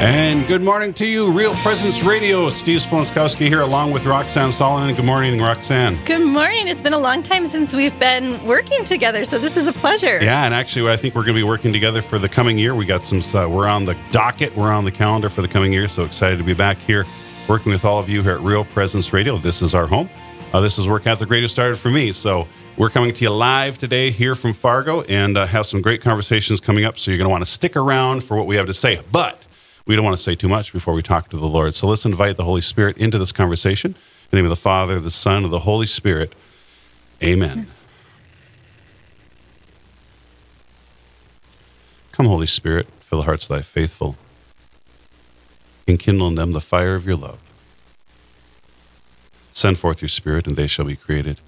And good morning to you, Real Presence Radio. Steve Splonskowski here along with Roxanne Salonen. Good morning, Roxanne. Good morning. It's been a long time since we've been working together, so this is a pleasure. Yeah, and actually, I think we're going to be working together for the coming year. We got some, uh, we're on the docket, we're on the calendar for the coming year, so excited to be back here working with all of you here at Real Presence Radio. This is our home. Uh, this is where Catholic Radio started for me. So we're coming to you live today here from Fargo and uh, have some great conversations coming up. So you're going to want to stick around for what we have to say. But we don't want to say too much before we talk to the Lord. So let's invite the Holy Spirit into this conversation. In the name of the Father, the Son, and the Holy Spirit. Amen. Come, Holy Spirit, fill the hearts of thy faithful, and kindle in them the fire of your love. Send forth your Spirit, and they shall be created,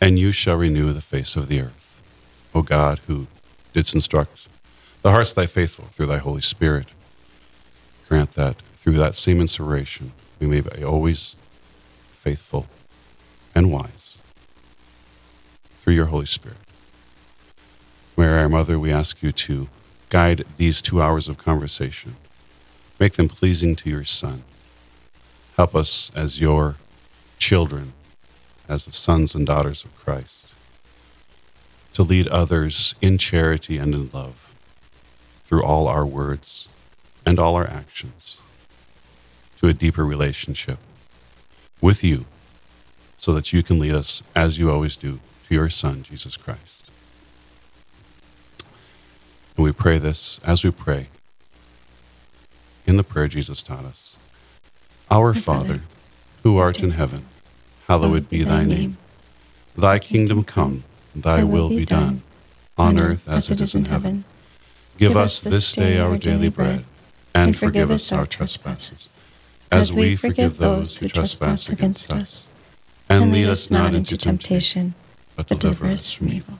and you shall renew the face of the earth. O God, who didst instruct the hearts of thy faithful through thy Holy Spirit, grant that through that same inspiration we may be always faithful and wise through your Holy Spirit. Mary, our mother, we ask you to guide these two hours of conversation, make them pleasing to your Son. Help us as your children, as the sons and daughters of Christ, to lead others in charity and in love through all our words and all our actions to a deeper relationship with you so that you can lead us, as you always do, to your Son, Jesus Christ. And we pray this as we pray in the prayer Jesus taught us Our Father, who art in heaven, hallowed be thy name. Thy kingdom come, thy will be done, on earth as it is in heaven. Give us this day our daily bread and forgive us our trespasses, as we forgive those who trespass against us. And lead us not into temptation, but deliver us from evil.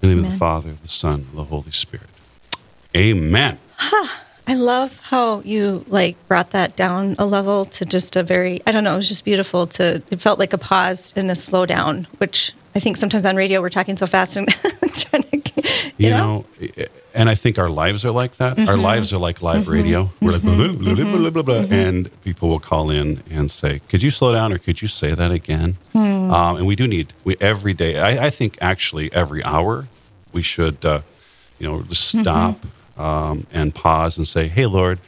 In the name of the Father, the Son, and the Holy Spirit. Amen. I love how you like brought that down a level to just a very I don't know, it was just beautiful to it felt like a pause and a slowdown, which I think sometimes on radio we're talking so fast and trying to you, You know, and I think our lives are like that. Our lives are like live radio. We're like, blah, blah, blah, blah, blah, blah, and people will call in and say, "Could you slow down, or could you say that again?" Um, and we do need we every day. I, I think actually every hour we should, uh, you know, just stop um, and pause and say, "Hey, Lord,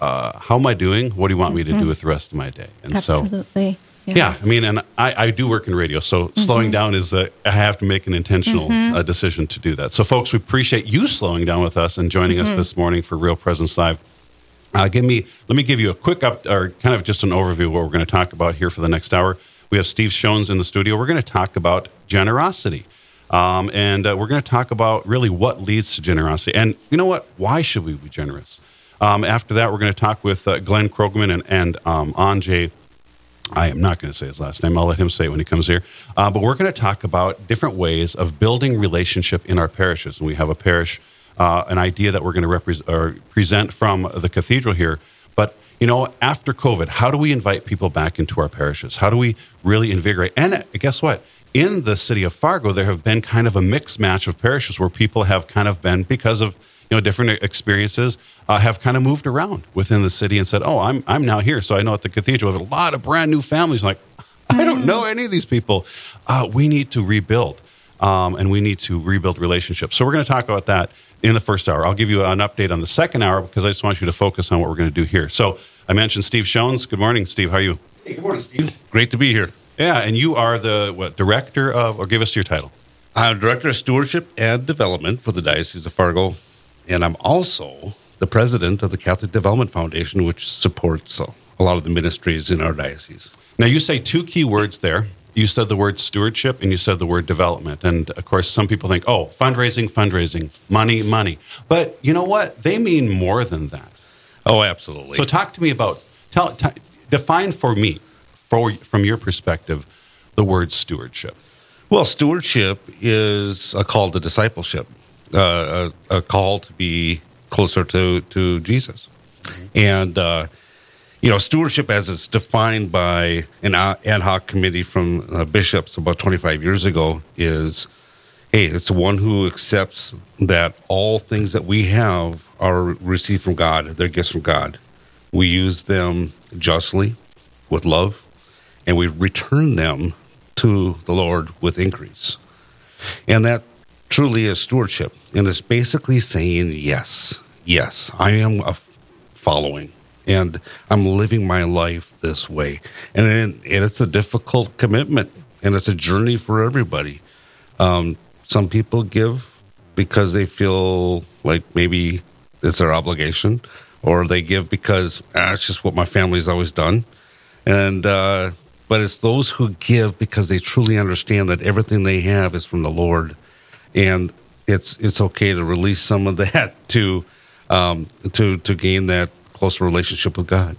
uh, how am I doing? What do you want me to do with the rest of my day?" And so, Absolutely. yeah, I mean, and I, I do work in radio, so slowing down is a, I have to make an intentional uh, decision to do that. So, folks, we appreciate you slowing down with us and joining us this morning for Real Presence Live. Uh, give me, let me give you a quick up, or kind of just an overview of what we're going to talk about here for the next hour. We have Steve Shones in the studio. We're going to talk about generosity. Um, and uh, we're going to talk about really what leads to generosity. And you know what? Why should we be generous? Um, after that, we're going to talk with uh, Glenn Krogman and, and um, Anjay I am not going to say his last name. I'll let him say it when he comes here. Uh, but we're going to talk about different ways of building relationship in our parishes. And we have a parish, uh, an idea that we're going to repre- present from the cathedral here. But you know, after COVID, how do we invite people back into our parishes? How do we really invigorate? And uh, guess what? In the city of Fargo, there have been kind of a mixed match of parishes where people have kind of been because of you know different experiences uh, have kind of moved around within the city and said, "Oh, I'm I'm now here." So I know at the cathedral, we have a lot of brand new families. Like, I don't know any of these people. Uh, we need to rebuild, um, and we need to rebuild relationships. So we're going to talk about that in the first hour. I'll give you an update on the second hour because I just want you to focus on what we're going to do here. So I mentioned Steve Shones. Good morning, Steve. How are you? Hey, good morning, Steve. Great to be here. Yeah, and you are the what director of, or give us your title. I'm Director of Stewardship and Development for the Diocese of Fargo, and I'm also the president of the Catholic Development Foundation, which supports uh, a lot of the ministries in our diocese. Now you say two key words there: you said the word stewardship and you said the word development. And of course, some people think, oh, fundraising, fundraising, money, money. But you know what? They mean more than that. Oh, absolutely. So talk to me about, tell, t- define for me, for, from your perspective, the word stewardship. Well, stewardship is a call to discipleship, uh, a, a, call to be closer to, to Jesus. Mm-hmm. And, uh, you know, stewardship as it's defined by an ad hoc committee from uh, bishops about 25 years ago is hey, it's one who accepts that all things that we have are received from God, they're gifts from God. We use them justly with love, and we return them to the Lord with increase. And that truly is stewardship. And it's basically saying, yes, yes, I am a following and I'm living my life this way. And, and it's a difficult commitment and it's a journey for everybody. Um, some people give because they feel like maybe it's their obligation, or they give because ah, it's just what my family's always done. And, uh, but it's those who give because they truly understand that everything they have is from the Lord. And it's, it's okay to release some of that to, um, to, to gain that closer relationship with God.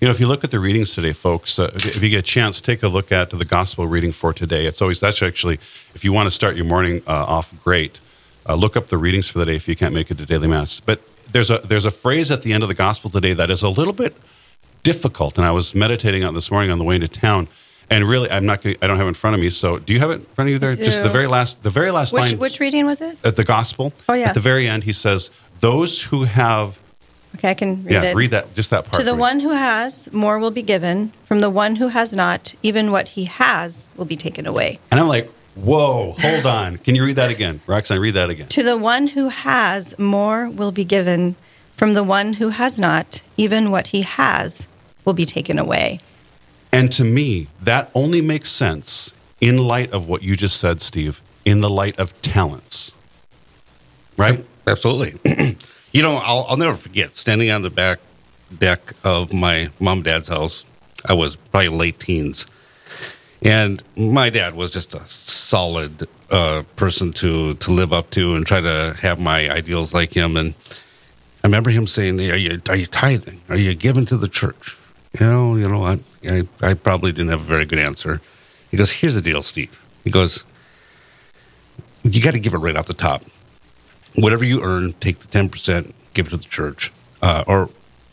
You know, if you look at the readings today, folks, uh, if you get a chance, take a look at the gospel reading for today. It's always, that's actually, if you want to start your morning uh, off great, uh, look up the readings for the day if you can't make it to daily mass. But there's a, there's a phrase at the end of the gospel today that is a little bit difficult. And I was meditating on this morning on the way into town. And really, I'm not. Gonna, I don't have it in front of me. So, do you have it in front of you there? Just the very last, the very last which, line. Which reading was it? At the gospel. Oh yeah. At the very end, he says, "Those who have Okay, I can read that. yeah, it. read that, just that part. To the for me. one who has, more will be given. From the one who has not, even what he has will be taken away. And I'm like, whoa, hold on. Can you read that again? Roxanne, read that again. To the one who has, more will be given. From the one who has not, even what he has will be taken away. And to me, that only makes sense in light of what you just said, Steve, in the light of talents. Right? Absolutely. You know, I'll, I'll never forget standing on the back deck of my mom and dad's house. I was probably late teens. And my dad was just a solid uh, person to, to live up to and try to have my ideals like him. And I remember him saying, "Are you are you tithing? Are you giving to the church?" You know, you know, I, I I probably didn't have a very good answer. He goes, "Here's the deal, Steve." He goes, "You got to give it right off the top whatever you earn, take the 10%, give it to the church uh, or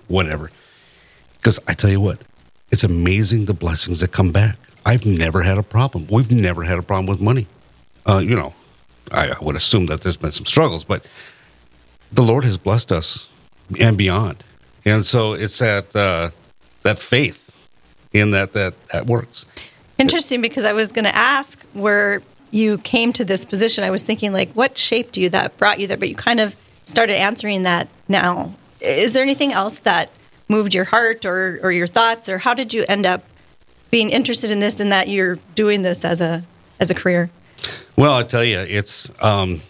whatever. Because I tell you what, it's amazing the blessings that come back. I've never had a problem. We've never had a problem with money. Uh, you know, I, I would assume that there's been some struggles, but the Lord has blessed us and beyond. And so it's that uh, that faith in that that that works. Interesting, because I was going to ask where you came to this position, I was thinking like, what shaped you that brought you there? But you kind of started answering that now. Is there anything else that moved your heart or, or your thoughts, or how did you end up being interested in this and that you're doing this as a as a career? Well, I tell you, it's um,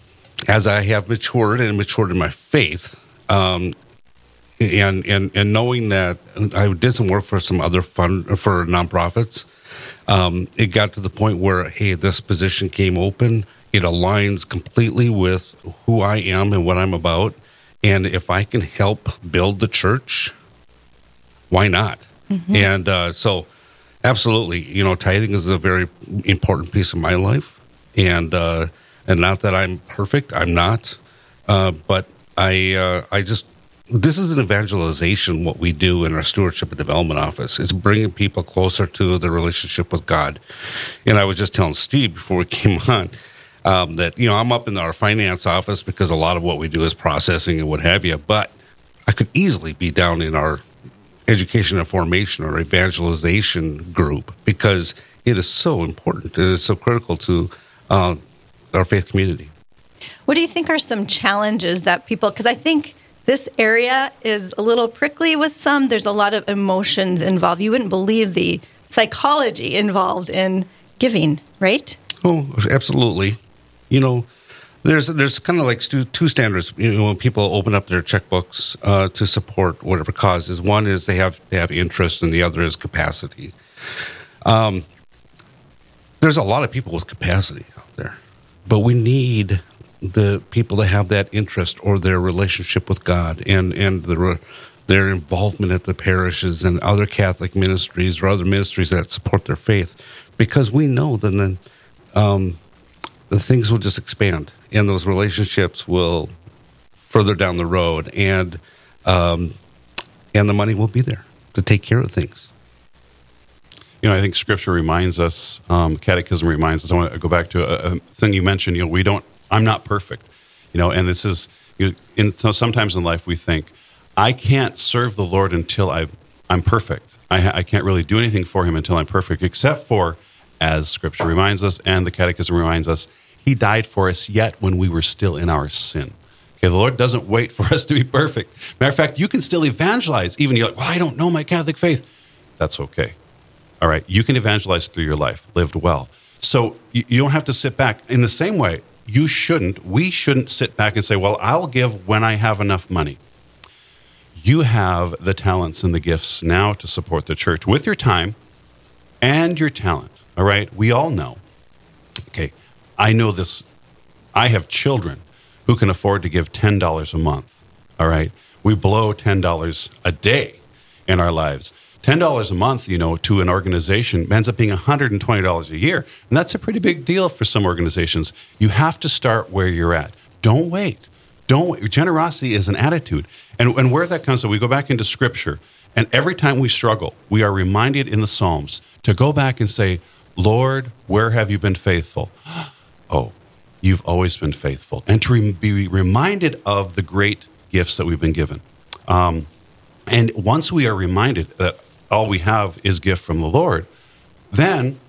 as I have matured and matured in my faith, um, and and and knowing that I did some work for some other fund for nonprofits um, it got to the point where, hey, this position came open. It aligns completely with who I am and what I'm about. And if I can help build the church, why not? Mm-hmm. And uh, so, absolutely, you know, tithing is a very important piece of my life. And uh, and not that I'm perfect, I'm not. Uh, but I uh, I just this is an evangelization what we do in our stewardship and development office is bringing people closer to the relationship with god. And i was just telling steve before we came on um, that you know i'm up in our finance office because a lot of what we do is processing and what have you but i could easily be down in our education and formation or evangelization group because it is so important. It is so critical to uh, our faith community. What do you think are some challenges that people because i think this area is a little prickly with some. There's a lot of emotions involved. You wouldn't believe the psychology involved in giving, right? Oh, absolutely. You know, there's there's kind of like two standards. You know, when people open up their checkbooks uh, to support whatever causes, one is they have they have interest, and the other is capacity. Um, there's a lot of people with capacity out there, but we need the people to have that interest or their relationship with God and and the their involvement at the parishes and other Catholic ministries or other ministries that support their faith, because we know that then um, the things will just expand and those relationships will further down the road and um, and the money will be there to take care of things. You know, I think Scripture reminds us, um, Catechism reminds us. I want to go back to a, a thing you mentioned. You know, we don't. I'm not perfect. You know, and this is. You in sometimes in life we think, I can't serve the Lord until I I'm perfect. I, I can't really do anything for Him until I'm perfect, except for, as Scripture reminds us, and the Catechism reminds us, He died for us yet when we were still in our sin. Okay, the Lord doesn't wait for us to be perfect. Matter of fact, you can still evangelize, even you're like, well, I don't know my Catholic faith. That's okay. All right, you can evangelize through your life, lived well. So you, you don't have to sit back. In the same way, you shouldn't, we shouldn't sit back and say, well, I'll give when I have enough money. You have the talents and the gifts now to support the church with your time and your talent. All right, we all know. Okay, I know this. I have children who can afford to give $10 a month. All right, we blow $10 a day in our lives. $10 a month, you know, to an organization ends up being $120 a year. And that's a pretty big deal for some organizations. You have to start where you're at. Don't wait. Don't. Generosity is an attitude. And, and where that comes from, we go back into scripture. And every time we struggle, we are reminded in the Psalms to go back and say, Lord, where have you been faithful? Oh, you've always been faithful. And to be reminded of the great gifts that we've been given. Um, and once we are reminded that all we have is gift from the Lord, then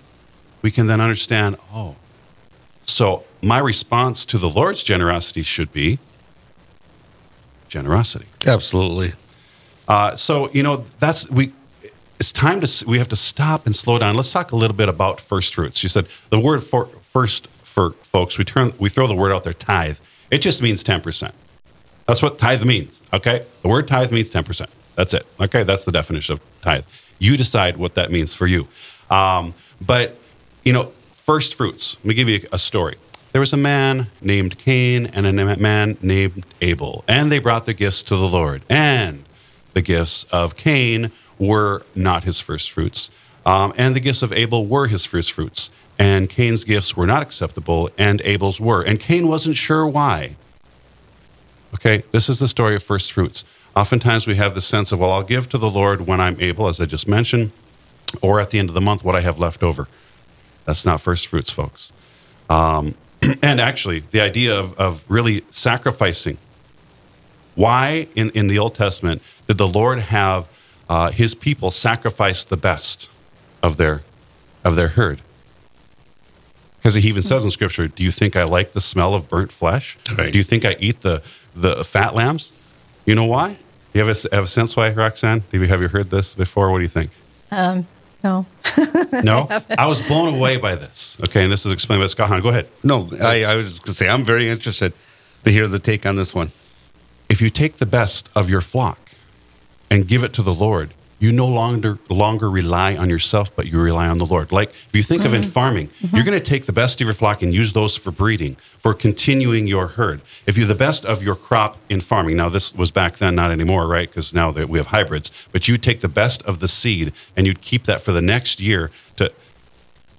we can then understand, oh, so my response to the Lord's generosity should be generosity. Absolutely. Uh, so you know that's we. It's time to we have to stop and slow down. Let's talk a little bit about first fruits. You said the word for first for folks. We turn we throw the word out there tithe. It just means ten percent. That's what tithe means. Okay, the word tithe means ten percent. That's it. Okay, that's the definition of tithe. You decide what that means for you. Um, but you know, first fruits. Let me give you a story. There was a man named Cain and a man named Abel, and they brought their gifts to the Lord. And the gifts of Cain were not his first fruits, um, and the gifts of Abel were his first fruits. And Cain's gifts were not acceptable, and Abel's were. And Cain wasn't sure why. Okay, this is the story of first fruits. Oftentimes we have the sense of, well, I'll give to the Lord when I'm able, as I just mentioned, or at the end of the month what I have left over. That's not first fruits, folks. Um, and actually, the idea of, of really sacrificing. Why in, in the Old Testament did the Lord have uh, his people sacrifice the best of their, of their herd? Because he even says in Scripture, Do you think I like the smell of burnt flesh? Right. Do you think I eat the, the fat lambs? You know why? You have a, have a sense why, Roxanne? Have you, have you heard this before? What do you think? Um, no. No? I was blown away by this. Okay, and this is explained by Scott Hahn. Go ahead. No, I, I was going to say I'm very interested to hear the take on this one. If you take the best of your flock and give it to the Lord, you no longer longer rely on yourself, but you rely on the Lord. Like if you think of in mm-hmm. farming, mm-hmm. you're going to take the best of your flock and use those for breeding, for continuing your herd. If you're the best of your crop in farming, now this was back then, not anymore, right? Because now that we have hybrids, but you take the best of the seed and you'd keep that for the next year. To,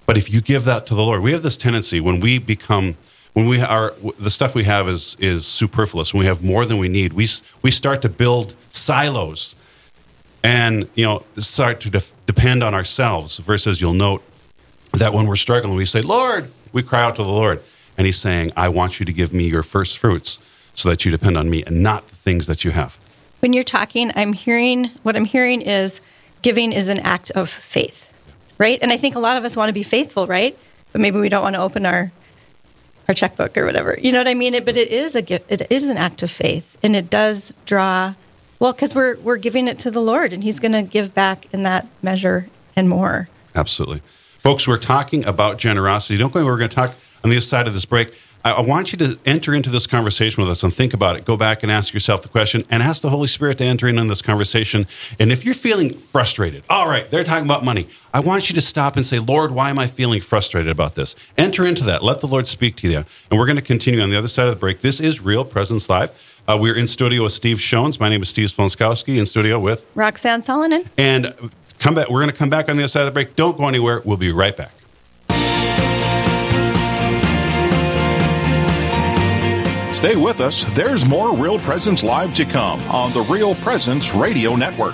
but if you give that to the Lord, we have this tendency when we become when we are the stuff we have is is superfluous. When we have more than we need, we we start to build silos and you know start to depend on ourselves versus you'll note that when we're struggling we say lord we cry out to the lord and he's saying i want you to give me your first fruits so that you depend on me and not the things that you have When you're talking, I'm hearing what I'm hearing is giving is an act of faith, right? And I think a lot of us want to be faithful, right? But maybe we don't want to open our our checkbook or whatever. You know what I mean? It, but it is a. It is an act of faith, and it does draw. Well, because we're we're giving it to the Lord, and He's going to give back in that measure and more. absolutely folks we're talking about generosity don't go we're going to talk on the other side of this break I, I want you to enter into this conversation with us and think about it. Go back and ask yourself the question and ask the Holy Spirit to enter in on this conversation. And if you're feeling frustrated, all right, they're talking about money. I want you to stop and say, Lord, why am I feeling frustrated about this? Enter into that. Let the Lord speak to you. And we're going to continue on the other side of the break. This is Real Presence Live. Uh, we're in studio with Steve Shones. My name is Steve Splonskowski in studio with Roxanne Salonen. and come back. We're going to come back on the other side of the break. Don't go anywhere. We'll be right back. Stay with us. There's more Real Presence Live to come on the Real Presence Radio Network.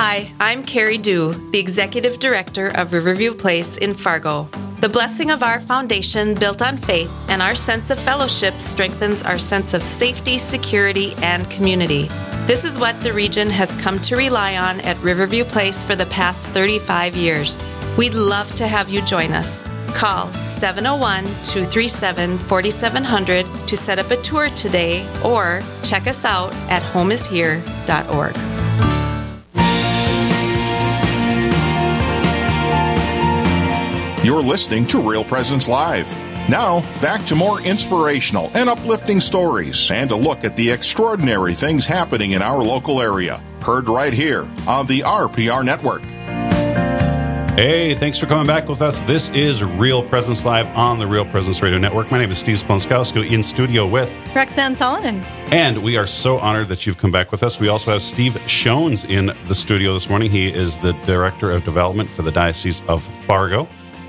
Hi, I'm Carrie Dew, the Executive Director of Riverview Place in Fargo. The blessing of our foundation, built on faith, and our sense of fellowship strengthens our sense of safety, security, and community. This is what the region has come to rely on at Riverview Place for the past 35 years. We'd love to have you join us. Call 701 237 4700 to set up a tour today or check us out at homeishere.org. You're listening to Real Presence Live. Now, back to more inspirational and uplifting stories and a look at the extraordinary things happening in our local area. Heard right here on the RPR Network. Hey, thanks for coming back with us. This is Real Presence Live on the Real Presence Radio Network. My name is Steve Splonskowski in studio with Roxanne Salonen. And we are so honored that you've come back with us. We also have Steve Shones in the studio this morning. He is the Director of Development for the Diocese of Fargo.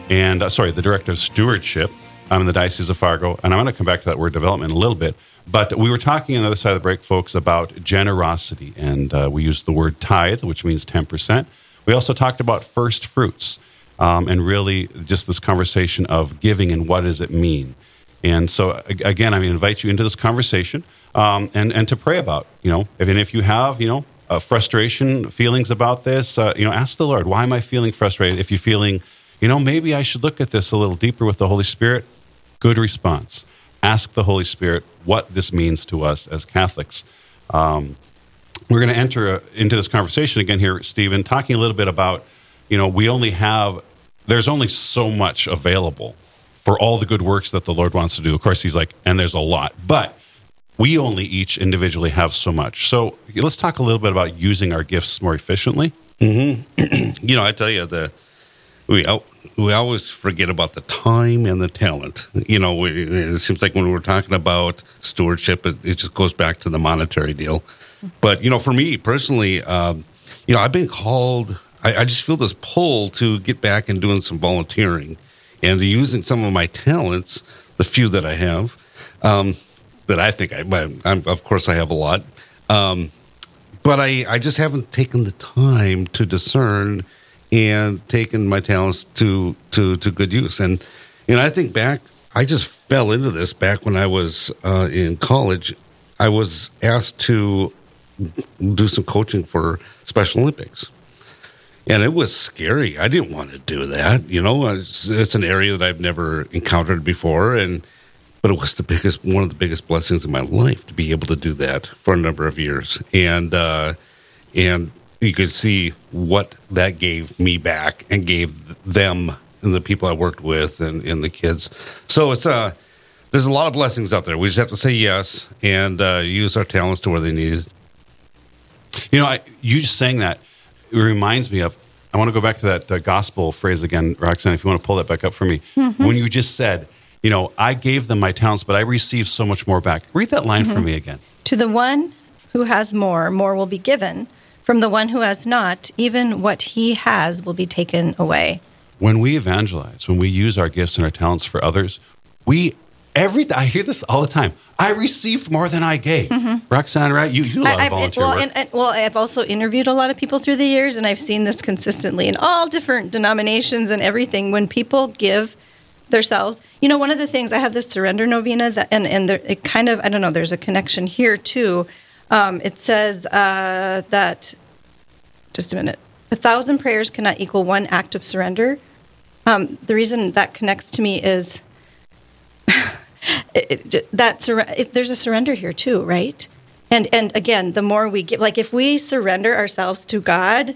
And, uh, sorry, the Director of Stewardship um, in the Diocese of Fargo. And I'm going to come back to that word development in a little bit. But we were talking on the other side of the break, folks, about generosity. And uh, we used the word tithe, which means 10%. We also talked about first fruits um, and really just this conversation of giving and what does it mean. And so, again, I invite you into this conversation um, and, and to pray about, you know, if, and if you have, you know, uh, frustration, feelings about this, uh, you know, ask the Lord, why am I feeling frustrated? If you're feeling, you know, maybe I should look at this a little deeper with the Holy Spirit, good response. Ask the Holy Spirit what this means to us as Catholics. Um, we're going to enter uh, into this conversation again here, Stephen, talking a little bit about, you know, we only have, there's only so much available for all the good works that the Lord wants to do. Of course, He's like, and there's a lot, but we only each individually have so much. So let's talk a little bit about using our gifts more efficiently. Mm-hmm. you know, I tell you, the we we always forget about the time and the talent. You know, we, it seems like when we're talking about stewardship, it, it just goes back to the monetary deal. But you know, for me personally, um, you know, I've been called. I, I just feel this pull to get back and doing some volunteering and using some of my talents, the few that I have, um, that I think I, I'm, of course, I have a lot. Um, but I, I just haven't taken the time to discern and taken my talents to to to good use. And and I think back, I just fell into this back when I was uh, in college. I was asked to do some coaching for Special Olympics, and it was scary. I didn't want to do that. You know, it's, it's an area that I've never encountered before, and but it was the biggest, one of the biggest blessings in my life to be able to do that for a number of years, and uh, and you could see what that gave me back and gave them and the people I worked with and, and the kids. So it's uh there's a lot of blessings out there. We just have to say yes and uh, use our talents to where they need it. You know, I, you just saying that it reminds me of. I want to go back to that uh, gospel phrase again, Roxanne. If you want to pull that back up for me, Mhm. when you just said, you know, I gave them my talents, but I received so much more back. Read that line for Mhm. me again. To the one who has more, more will be given. From the one who has not, even what he has will be taken away. When we evangelize, when we use our gifts and our talents for others, we every I hear this all the time. I received more than I gave. Mm-hmm. Roxanne, right? You, you do a lot I- I've, volunteer well, work. and, and, well, I've also interviewed a lot of people through the years, and I've seen this consistently in all different denominations and everything. When people give themselves, you know, one of the things I have this surrender novena, that, and and there, it kind of I don't know. There's a connection here too. Um, it says uh, that just a minute. A thousand prayers cannot equal one act of surrender. Um, the reason that connects to me is it, it, that sur- it, there's a surrender here too, right? And and again, the more we give, like if we surrender ourselves to God,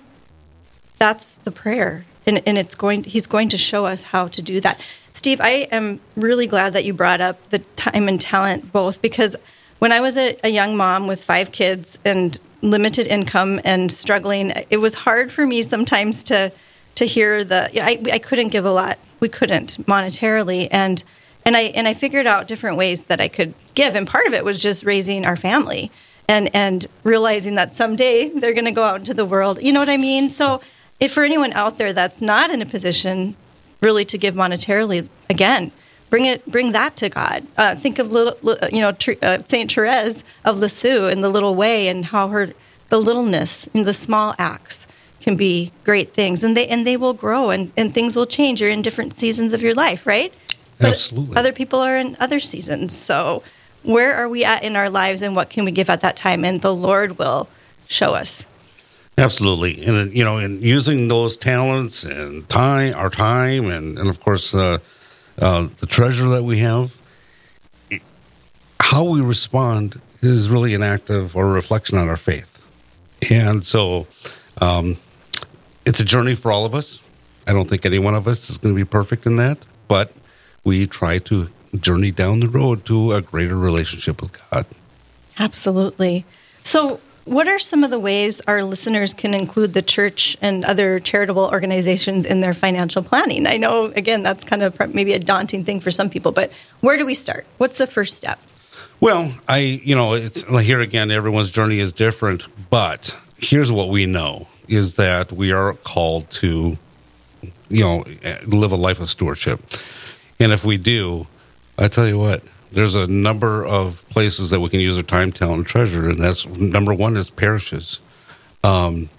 that's the prayer, and and it's going. He's going to show us how to do that. Steve, I am really glad that you brought up the time and talent both because when I was a, a young mom with five kids and limited income and struggling, it was hard for me sometimes to to hear the. I I couldn't give a lot. We couldn't monetarily and and I and I figured out different ways that I could give, and part of it was just raising our family and and realizing that someday they're going to go out into the world. You know what I mean? So, if for anyone out there that's not in a position really to give monetarily, again, bring it bring that to God. Uh, think of little, you know, uh, Saint Therese of Lisieux in the little way and how her the littleness and the small acts can be great things and they and they will grow and, and things will change you're in different seasons of your life right Absolutely. other people are in other seasons. So, where are we at in our lives and what can we give at that time? And the Lord will show us. Absolutely, and you know, in using those talents and time, our time, and and of course uh, uh, the treasure that we have, it- how we respond is really an act of or reflection on our faith, and so um, it's a journey for all of us. I don't think any one of us is going to be perfect in that, but we try to journey down the road to a greater relationship with God. Absolutely. So, what are some of the ways our listeners can include the church and other charitable organizations in their financial planning? I know, again, that's kind of maybe a daunting thing for some people, but where do we start? What's the first step? Well, I, you know, it's here again, everyone's journey is different, but here's what we know is that we are called to, you know, live a life of stewardship. And if we do, I tell you what, there's a number of places that we can use our time, talent, and treasure. And that's number one is parishes. Um,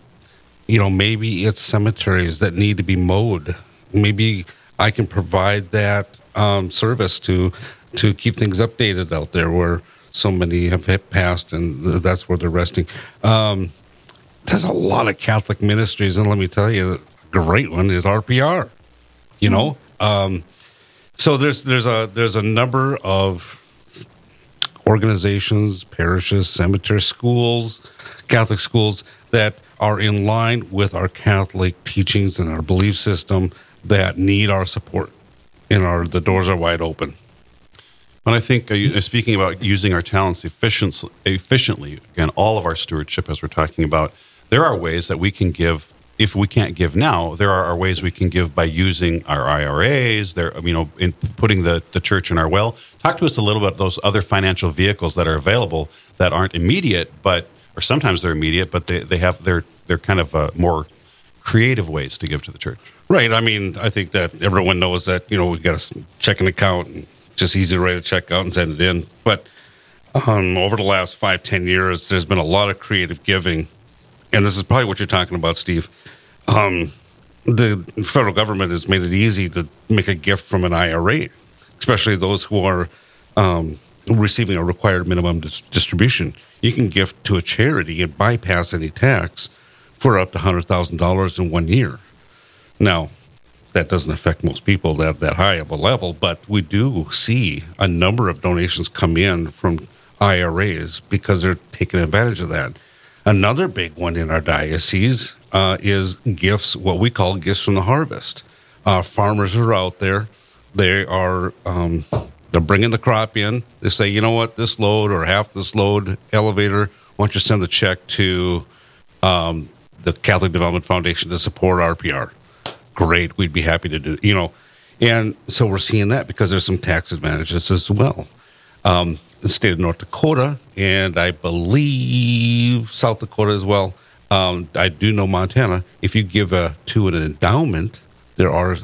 you know, maybe it's cemeteries that need to be mowed. Maybe I can provide that um, service to to keep things updated out there where so many have passed and that's where they're resting. Um, there's a lot of Catholic ministries, and let me tell you, a great one is RPR. You know, um, so there's there's a there's a number of organizations, parishes, cemeteries, schools, Catholic schools that are in line with our Catholic teachings and our belief system that need our support. And our the doors are wide open. When I think, uh, uh, speaking about using our talents efficiently, efficiently, again, all of our stewardship, as we're talking about, there are ways that we can give. If we can't give now, there are, ways we can give by using our IRAs. There, you know, in putting the, the church in our well. Talk to us a little bit about those other financial vehicles that are available that aren't immediate, but or sometimes they're immediate, but they, they have they're they're kind of uh, more creative ways to give to the church. Right. I mean, I think that everyone knows that, you know, we got a checking account and just easy to write a check out and send it in. But um, over the last five, ten years, there's been a lot of creative giving. And this is probably what you're talking about, Steve. Um, the federal government has made it easy to make a gift from an IRA, especially those who are um, receiving a required minimum dis- distribution. You can gift to a charity and bypass any tax for up to hundred thousand dollars in one year. Now, that doesn't affect most people that that high of a level, but we do see a number of donations come in from IRAs because they're taking advantage of that. Another big one in our diocese uh, is gifts, what we call gifts from the harvest. Uh, farmers are out there; they are um, they're bringing the crop in. They say, you know what, this load or half this load elevator. Why don't you send the check to um, the Catholic Development Foundation to support RPR? great. We'd be happy to do, you know. And so we're seeing that because there's some tax advantages as well. Um, the state of North Dakota, and I believe South Dakota as well. Um, I do know Montana. If you give a, to an endowment, there are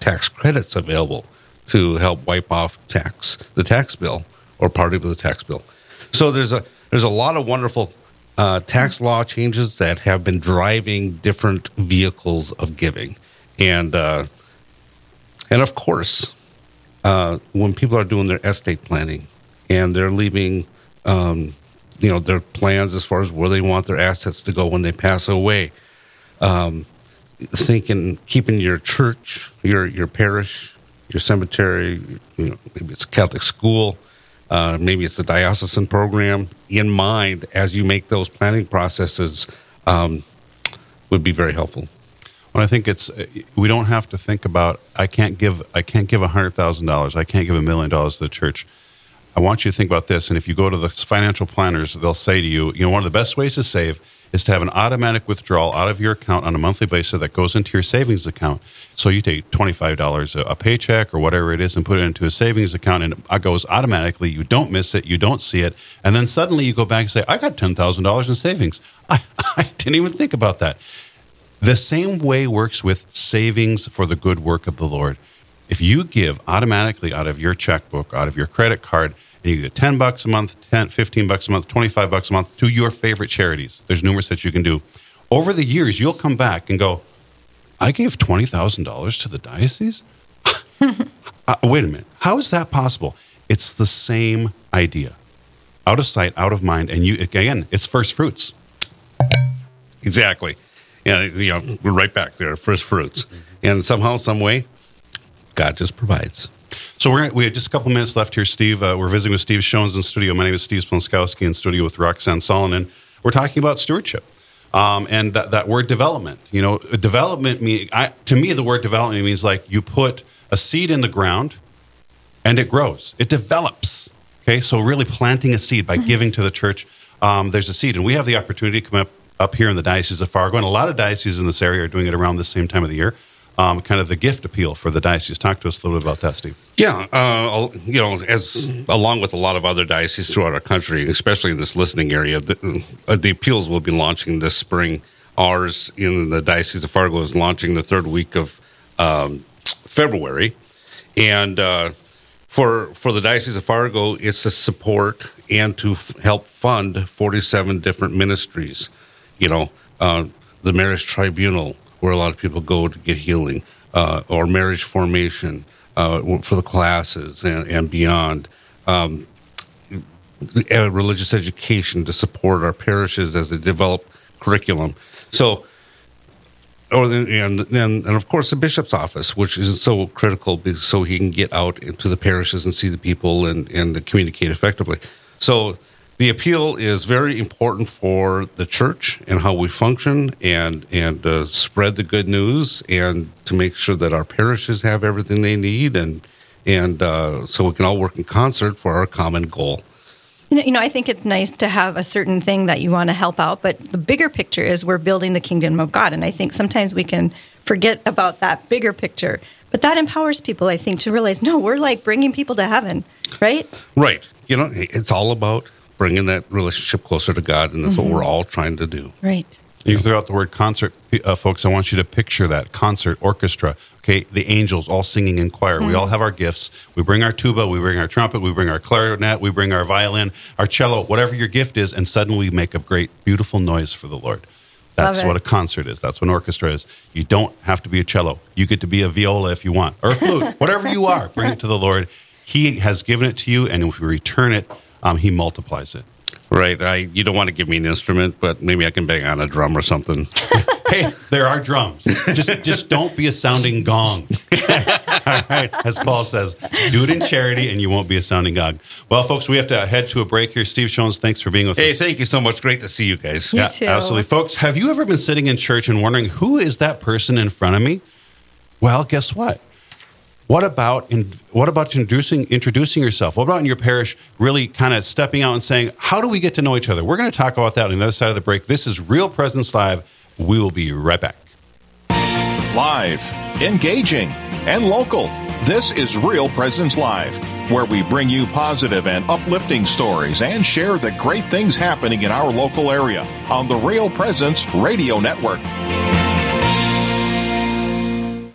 tax credits available to help wipe off tax the tax bill or part of the tax bill. So there's a there's a lot of wonderful uh, tax law changes that have been driving different vehicles of giving and uh, and of course, uh, when people are doing their estate planning and they're leaving, um, you know, their plans as far as where they want their assets to go when they pass away, um, thinking keeping your church, your your parish, your cemetery, you know, maybe it's a Catholic school. Uh, maybe it's a diocesan program in mind as you make those planning processes um, would be very helpful. Well, I think it's we don't have to think about I can't give I can't give hundred thousand dollars I can't give a million dollars to the church. I want you to think about this, and if you go to the financial planners, they'll say to you, you know, one of the best ways to save is to have an automatic withdrawal out of your account on a monthly basis that goes into your savings account. So you take twenty five dollars a paycheck or whatever it is and put it into a savings account, and it goes automatically. You don't miss it, you don't see it, and then suddenly you go back and say, I got ten thousand dollars in savings. I, I didn't even think about that. The same way works with savings for the good work of the Lord. If you give automatically out of your checkbook, out of your credit card, and you get 10 bucks a month, 10, 15 bucks a month, 25 bucks a month to your favorite charities, there's numerous that you can do. Over the years, you'll come back and go, I gave $20,000 to the diocese? uh, wait a minute. How is that possible? It's the same idea. Out of sight, out of mind. And you, again, it's first fruits. Exactly and you know we're right back there, first fruits, and somehow, some way, God just provides. So we're we have just a couple minutes left here, Steve. Uh, we're visiting with Steve Shones in studio. My name is Steve Splonskowski in studio with Roxanne Salonen. We're talking about stewardship. Um, and that, that word development, you know, development mean I, to me the word development means like you put a seed in the ground and it grows, it develops. Okay, so really planting a seed by mm-hmm. giving to the church. Um, there's a seed, and we have the opportunity to come up up here in the Diocese of Fargo, and a lot of dioceses in this area are doing it around the same time of the year. Um, kind of the gift appeal for the diocese. Talk to us a little bit about that, Steve. Yeah, uh, you know, as along with a lot of other dioceses throughout our country, especially in this listening area, the, uh, the appeals will be launching this spring. Ours in the Diocese of Fargo is launching the third week of um, February, and uh, for for the Diocese of Fargo, it's to support and to f- help fund forty seven different ministries you know, uh, the marriage tribunal where a lot of people go to get healing, uh, or marriage formation uh, for the classes and, and beyond. Um, religious education to support our parishes as they develop curriculum. So, or then, and then, and of course, the bishop's office, which is so critical, so he can get out into the parishes and see the people and and communicate effectively. So the appeal is very important for the church and how we function and and uh, spread the good news and to make sure that our parishes have everything they need and and uh, so we can all work in concert for our common goal. You know, I think it's nice to have a certain thing that you want to help out, but the bigger picture is we're building the kingdom of God, and I think sometimes we can forget about that bigger picture. But that empowers people, I think, to realize no, we're like bringing people to heaven, right? Right. You know, it's all about bringing that relationship closer to God, and that's mm-hmm. what we're all trying to do. Right. You throw out the word concert, uh, folks. I want you to picture that concert orchestra. Okay, the angels all singing in choir. Mm-hmm. We all have our gifts. We bring our tuba, we bring our trumpet, we bring our clarinet, we bring our violin, our cello, whatever your gift is, and suddenly we make a great, beautiful noise for the Lord. That's what a concert is. That's what an orchestra is. You don't have to be a cello. You get to be a viola if you want, or a flute, whatever you are. Bring it to the Lord. He has given it to you, and if you return it, um, he multiplies it. Right. I you don't want to give me an instrument, but maybe I can bang on a drum or something. hey, there are drums. Just just don't be a sounding gong. All right, as Paul says, do it in charity, and you won't be a sounding gong. Well, folks, we have to head to a break here. Steve Shones, thanks for being with hey, us. Hey, thank you so much. Great to see you guys. You yeah, too. absolutely, folks. Have you ever been sitting in church and wondering who is that person in front of me? Well, guess what? What about in, what about introducing introducing yourself? What about in your parish really kind of stepping out and saying, "How do we get to know each other?" We're going to talk about that on the other side of the break. This is Real Presence Live. We will be right back. Live, engaging, and local. This is Real Presence Live, where we bring you positive and uplifting stories and share the great things happening in our local area on the Real Presence Radio Network.